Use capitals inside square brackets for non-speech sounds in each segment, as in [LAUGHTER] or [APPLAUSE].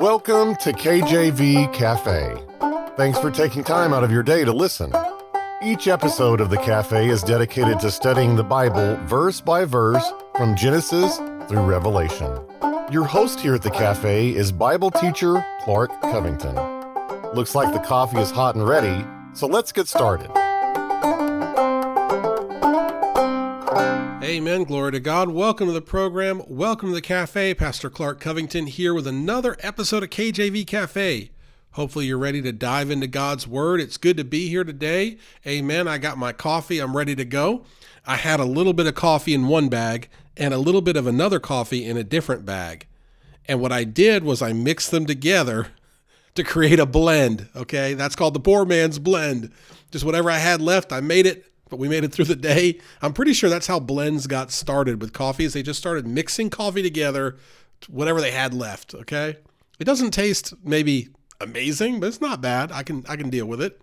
Welcome to KJV Cafe. Thanks for taking time out of your day to listen. Each episode of the Cafe is dedicated to studying the Bible verse by verse from Genesis through Revelation. Your host here at the Cafe is Bible teacher Clark Covington. Looks like the coffee is hot and ready, so let's get started. Amen. Glory to God. Welcome to the program. Welcome to the cafe. Pastor Clark Covington here with another episode of KJV Cafe. Hopefully, you're ready to dive into God's Word. It's good to be here today. Amen. I got my coffee. I'm ready to go. I had a little bit of coffee in one bag and a little bit of another coffee in a different bag. And what I did was I mixed them together to create a blend. Okay. That's called the poor man's blend. Just whatever I had left, I made it but we made it through the day. I'm pretty sure that's how blends got started with coffee. Is they just started mixing coffee together, whatever they had left. Okay, it doesn't taste maybe amazing, but it's not bad. I can I can deal with it.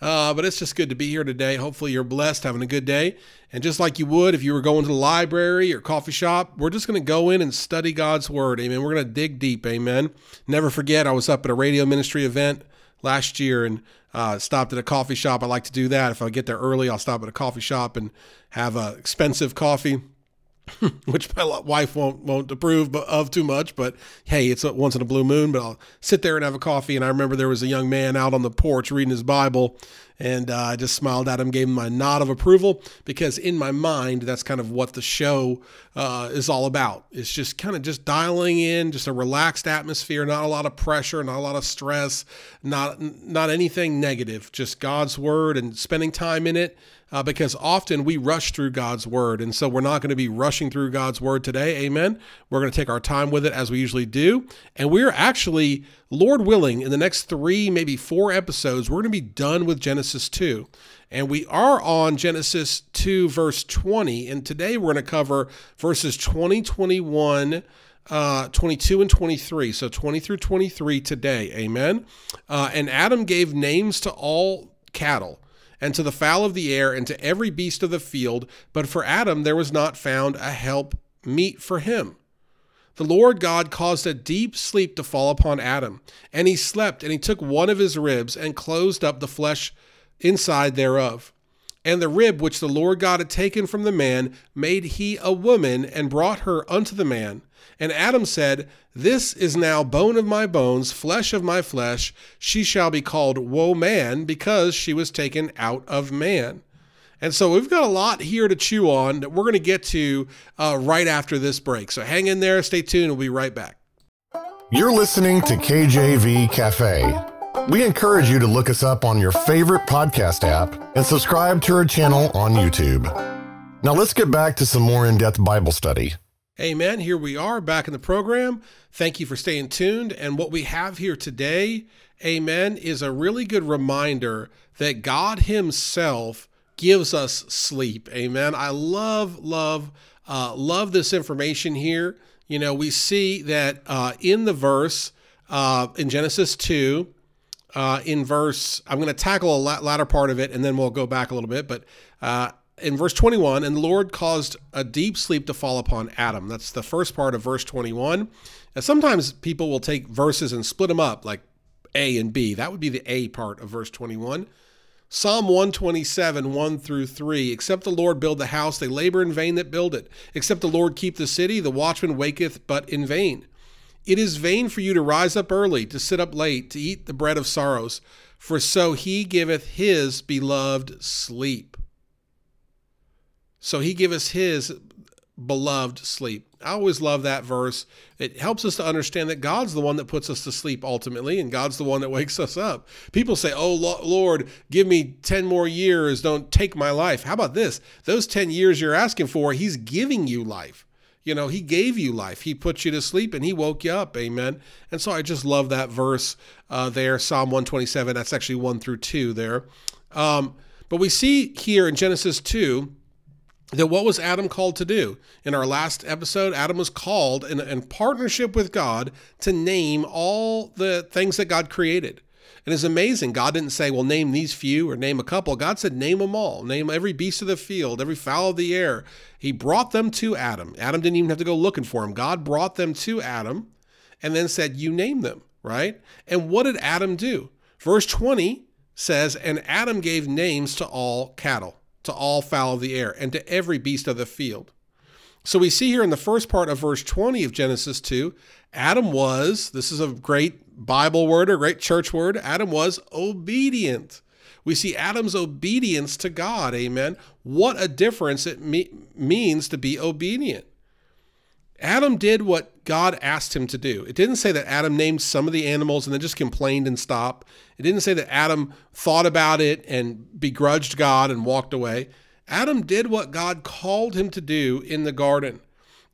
Uh, but it's just good to be here today. Hopefully, you're blessed, having a good day. And just like you would if you were going to the library or coffee shop, we're just going to go in and study God's Word. Amen. We're going to dig deep. Amen. Never forget, I was up at a radio ministry event last year and uh, stopped at a coffee shop. I like to do that. If I get there early, I'll stop at a coffee shop and have a expensive coffee. [LAUGHS] which my wife won't won't approve of too much, but hey, it's once in a blue moon. But I'll sit there and have a coffee. And I remember there was a young man out on the porch reading his Bible, and uh, I just smiled at him, gave him my nod of approval because in my mind, that's kind of what the show uh, is all about. It's just kind of just dialing in, just a relaxed atmosphere, not a lot of pressure, not a lot of stress, not not anything negative, just God's word and spending time in it uh, because often we rush through God's word. And so we're not going to be rushing through God's word today. Amen. We're going to take our time with it as we usually do. And we're actually, Lord willing, in the next three, maybe four episodes, we're going to be done with Genesis 2. And we are on Genesis 2, verse 20. And today we're going to cover verses 20, 21, uh, 22 and 23. So 20 through 23 today. Amen. Uh, and Adam gave names to all cattle and to the fowl of the air, and to every beast of the field. But for Adam there was not found a help meet for him. The Lord God caused a deep sleep to fall upon Adam, and he slept, and he took one of his ribs and closed up the flesh inside thereof. And the rib which the Lord God had taken from the man made he a woman and brought her unto the man. And Adam said, This is now bone of my bones, flesh of my flesh. She shall be called Woe Man, because she was taken out of man. And so we've got a lot here to chew on that we're going to get to uh, right after this break. So hang in there, stay tuned, we'll be right back. You're listening to KJV Cafe. We encourage you to look us up on your favorite podcast app and subscribe to our channel on YouTube. Now let's get back to some more in depth Bible study. Amen. Here we are back in the program. Thank you for staying tuned. And what we have here today, amen, is a really good reminder that God Himself gives us sleep. Amen. I love, love, uh, love this information here. You know, we see that uh, in the verse uh, in Genesis 2, uh, in verse, I'm going to tackle a latter part of it and then we'll go back a little bit. But uh, in verse 21, and the Lord caused a deep sleep to fall upon Adam. That's the first part of verse 21. Now, sometimes people will take verses and split them up, like A and B. That would be the A part of verse 21. Psalm 127, 1 through 3. Except the Lord build the house, they labor in vain that build it. Except the Lord keep the city, the watchman waketh but in vain. It is vain for you to rise up early, to sit up late, to eat the bread of sorrows, for so he giveth his beloved sleep. So he give us his beloved sleep. I always love that verse. It helps us to understand that God's the one that puts us to sleep ultimately, and God's the one that [LAUGHS] wakes us up. People say, Oh, Lord, give me 10 more years. Don't take my life. How about this? Those 10 years you're asking for, He's giving you life. You know, He gave you life. He put you to sleep and He woke you up. Amen. And so I just love that verse uh, there, Psalm 127. That's actually 1 through 2 there. Um, but we see here in Genesis 2, that what was Adam called to do? In our last episode, Adam was called in, in partnership with God to name all the things that God created. And it's amazing. God didn't say, well, name these few or name a couple. God said, name them all. Name every beast of the field, every fowl of the air. He brought them to Adam. Adam didn't even have to go looking for them. God brought them to Adam. and then said, You name them, right? And what did Adam do? Verse 20 says, And Adam gave names to all cattle, to all fowl of the air, and to every beast of the field. So we see here in the first part of verse 20 of Genesis 2, Adam was, this is a great Bible word, or great church word, Adam was obedient. We see Adam's obedience to God. Amen. What a difference it me- means to be obedient. Adam did what God asked him to do. It didn't say that Adam named some of the animals and then just complained and stopped. It didn't say that Adam thought about it and begrudged God and walked away. Adam did what God called him to do in the garden.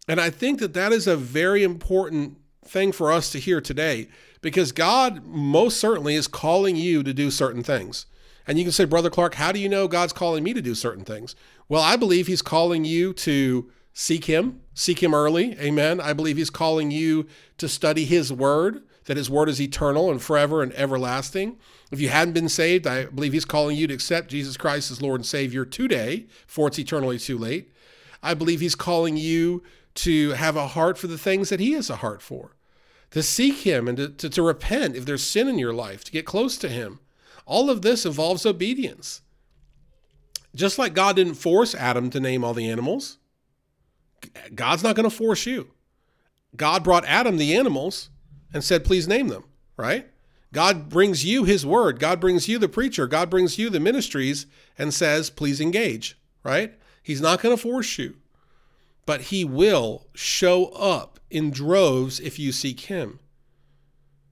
And I think that that is a very important thing for us to hear today because God most certainly is calling you to do certain things. And you can say, Brother Clark, how do you know God's calling me to do certain things? Well, I believe He's calling you to seek Him, seek Him early. Amen. I believe He's calling you to study His Word, that His Word is eternal and forever and everlasting. If you hadn't been saved, I believe He's calling you to accept Jesus Christ as Lord and Savior today, for it's eternally too late. I believe He's calling you to have a heart for the things that He has a heart for, to seek Him and to, to, to repent if there's sin in your life, to get close to Him. All of this involves obedience. Just like God didn't force Adam to name all the animals, God's not going to force you. God brought Adam the animals and said, please name them, right? God brings you his word. God brings you the preacher. God brings you the ministries and says, please engage, right? He's not going to force you, but he will show up in droves if you seek him.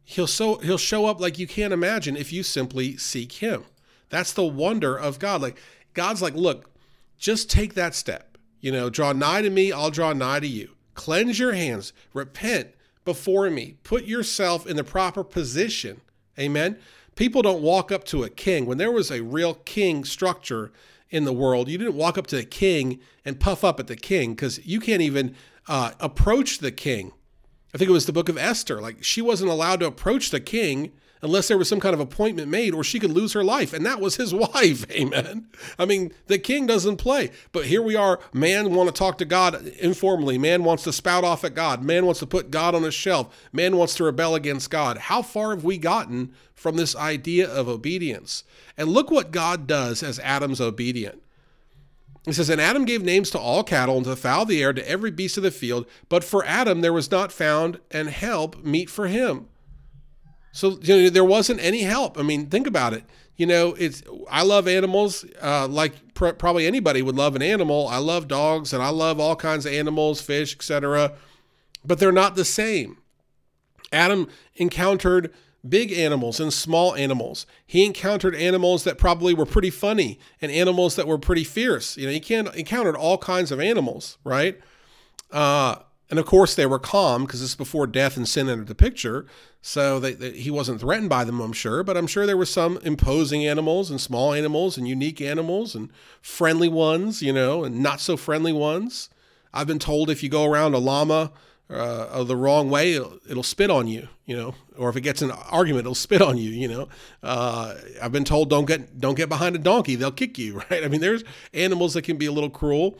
He'll so he'll show up like you can't imagine if you simply seek him. That's the wonder of God. Like God's like, look, just take that step. You know, draw nigh to me, I'll draw nigh to you. Cleanse your hands, repent before me, put yourself in the proper position. Amen. People don't walk up to a king. When there was a real king structure in the world, you didn't walk up to the king and puff up at the king because you can't even uh, approach the king I think it was the book of Esther. Like she wasn't allowed to approach the king unless there was some kind of appointment made or she could lose her life. And that was his [LAUGHS] wife. Amen. I mean, the king doesn't play. But here we are. Man want to talk to God informally. Man wants to spout off at God. Man wants to put God on a shelf. Man wants to rebel against God. How far have we gotten from this idea of obedience? And look what God does as Adam's obedient. He says, And Adam gave names to all cattle and to the fowl of the air, to every beast of the field. But for Adam there was not found an help meet for him. So you know, there wasn't any help. I mean, think about it. You know, it's I love animals uh, like pr- probably anybody would love an animal. I love dogs and I love all kinds of animals, fish, etc. But they're not the same. Adam encountered big animals and small animals. He encountered animals that probably were pretty funny and animals that were pretty fierce. You know, he can, encountered all kinds of animals, right? Uh, and of course, they were calm because this is before death and sin entered the picture. So they, they, he wasn't threatened by them, I'm sure. But I'm sure there were some imposing animals and small animals and unique animals and friendly ones, you know, and not so friendly ones. I've been told if you go around a llama uh, the wrong way, it'll, it'll, spit on you, you know, or if it gets an argument, it'll spit on you, you know. Uh, I've been told don't get don't get behind a donkey; they'll kick you, [LAUGHS] right? I mean, there's animals that can be a little cruel,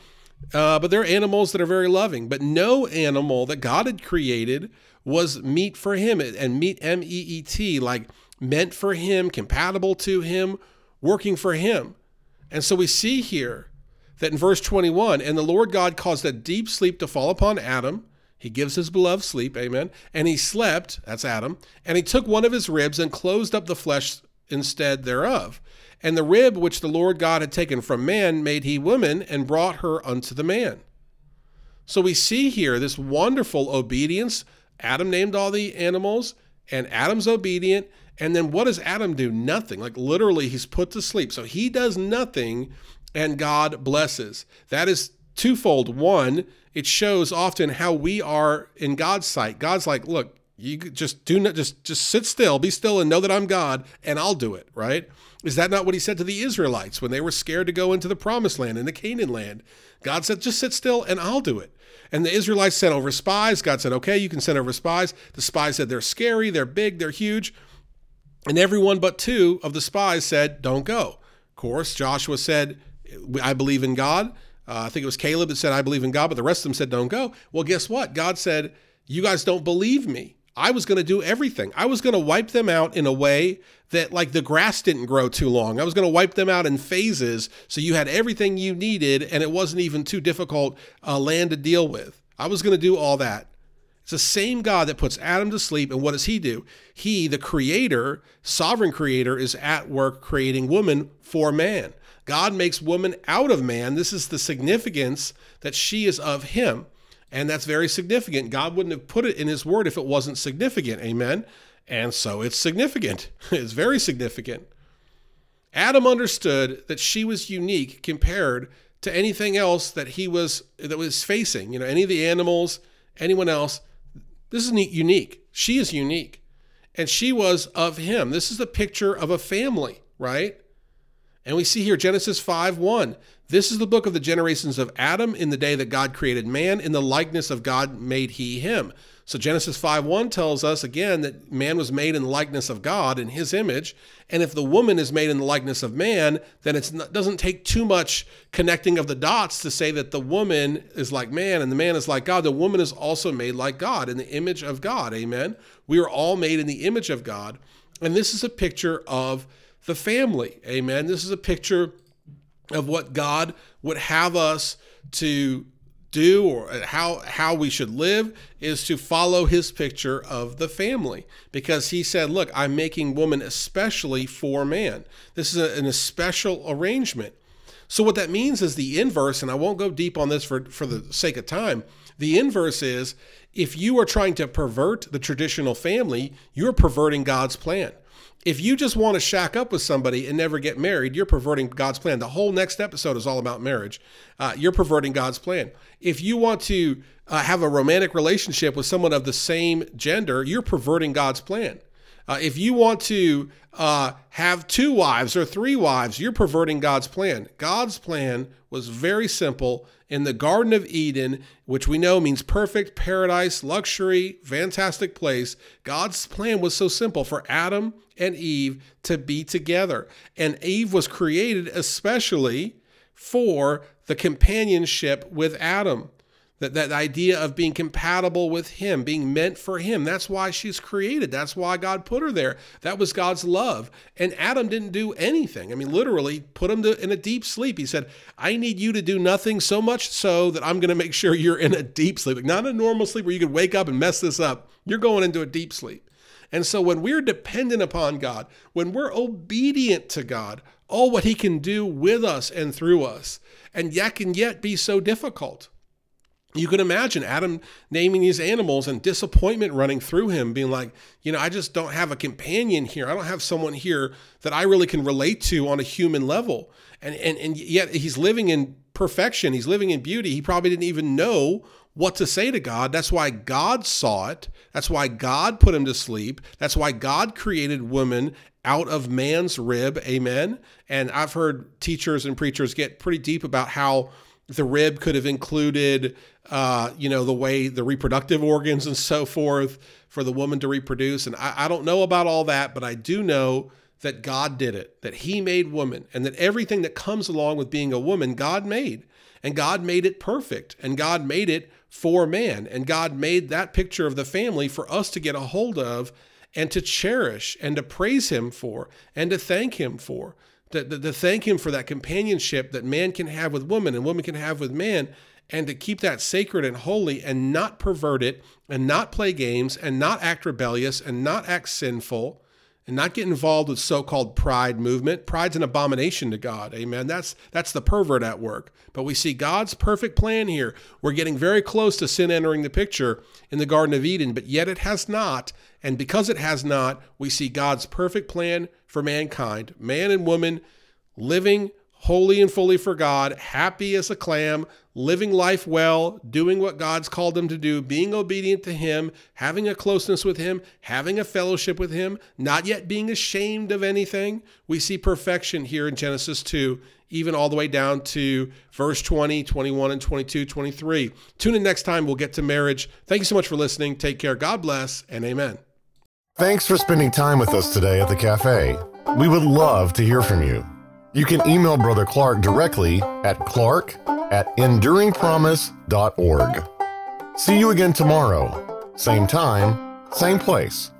uh, but there are animals that are very loving. But no animal that God had created was meet for him, and meet M E E T, like meant for him, compatible to him, working for him. And so we see here that in verse 21, and the Lord God caused a deep sleep to fall upon Adam he gives his beloved sleep, amen. And he slept, that's Adam, and he took one of his ribs and closed up the flesh instead thereof. And the rib which the Lord God had taken from man made he woman and brought her unto the man. So we see here this wonderful obedience. Adam named all the animals, and Adam's obedient. And then what does Adam do? Nothing. Like literally, he's put to sleep. So he does nothing, and God blesses. That is twofold. One, it shows often how we are in God's sight. God's like, look, you just do not just just sit still, be still, and know that I'm God, and I'll do it. Right? Is that not what He said to the Israelites when they were scared to go into the Promised Land, in the Canaan land? God said, just sit still, and I'll do it. And the Israelites sent over spies. God said, okay, you can send over spies. The spies said they're scary, they're big, they're huge. And everyone but two of the spies said, don't go. Of course, Joshua said, I believe in God. Uh, I think it was Caleb that said, I believe in God, but the rest of them said, don't go. Well, guess what? God said, You guys don't believe me. I was going to do everything. I was going to wipe them out in a way that, like, the grass didn't grow too long. I was going to wipe them out in phases so you had everything you needed and it wasn't even too difficult uh, land to deal with. I was going to do all that. It's the same God that puts Adam to sleep. And what does he do? He, the creator, sovereign creator, is at work creating woman for man. God makes woman out of man. This is the significance that she is of him. And that's very significant. God wouldn't have put it in his word if it wasn't significant. Amen. And so it's significant. [LAUGHS] It's very significant. Adam understood that she was unique compared to anything else that he was that was facing. You know, any of the animals, anyone else. This is unique. She is unique. And she was of him. This is the picture of a family, right? And we see here Genesis 5 1. This is the book of the generations of Adam in the day that God created man. In the likeness of God made he him. So Genesis 5 1 tells us again that man was made in the likeness of God in his image. And if the woman is made in the likeness of man, then it doesn't take too much connecting of the dots to say that the woman is like man and the man is like God. The woman is also made like God in the image of God. Amen. We are all made in the image of God. And this is a picture of the family. Amen. This is a picture of what God would have us to do or how how we should live is to follow his picture of the family because he said look i'm making woman especially for man this is a, an especial arrangement so what that means is the inverse and i won't go deep on this for for the sake of time the inverse is if you are trying to pervert the traditional family you're perverting god's plan if you just want to shack up with somebody and never get married, you're perverting God's plan. The whole next episode is all about marriage. Uh, you're perverting God's plan. If you want to uh, have a romantic relationship with someone of the same gender, you're perverting God's plan. Uh, if you want to uh, have two wives or three wives, you're perverting God's plan. God's plan was very simple in the Garden of Eden, which we know means perfect paradise, luxury, fantastic place. God's plan was so simple for Adam and Eve to be together. And Eve was created especially for the companionship with Adam. That, that idea of being compatible with him, being meant for him. That's why she's created. That's why God put her there. That was God's love. And Adam didn't do anything. I mean, literally put him to, in a deep sleep. He said, I need you to do nothing so much so that I'm going to make sure you're in a deep sleep. Like not a normal sleep where you could wake up and mess this up. You're going into a deep sleep. And so when we're dependent upon God, when we're obedient to God, oh, what he can do with us and through us, and yet can yet be so difficult. You can imagine Adam naming these animals and disappointment running through him, being like, you know, I just don't have a companion here. I don't have someone here that I really can relate to on a human level. And, and, and yet he's living in perfection, he's living in beauty. He probably didn't even know what to say to God. That's why God saw it. That's why God put him to sleep. That's why God created woman out of man's rib. Amen. And I've heard teachers and preachers get pretty deep about how the rib could have included, uh, you know, the way the reproductive organs and so forth for the woman to reproduce. And I, I don't know about all that, but I do know that God did it, that He made woman, and that everything that comes along with being a woman, God made. And God made it perfect, and God made it for man. And God made that picture of the family for us to get a hold of and to cherish and to praise Him for and to thank Him for. To, to, to, thank Him for that companionship that man can have with woman and woman can have with man, and to keep that sacred and holy and not pervert it and not play games and not act rebellious and not act sinful and not get involved with so-called pride movement. Pride's an abomination to God. Amen. That's that's the pervert at work. But we see God's perfect plan here. We're getting very close to sin entering the picture in the Garden of Eden, but yet it has not. And because it has not, we see God's perfect plan for mankind, man and woman living holy and fully for God, happy as a clam, living life well, doing what God's called them to do, being obedient to Him, having a closeness with Him, having a fellowship with Him, not yet being ashamed of anything. We see perfection here in Genesis 2, even all the way down to verse 20, 21, and 22, 23. Tune in next time. We'll get to marriage. Thank you so much for listening. Take care. God bless, and amen. Thanks for spending time with us today at the cafe. We would love to hear from you. You can email Brother Clark directly at clark at enduringpromise.org. See you again tomorrow, same time, same place.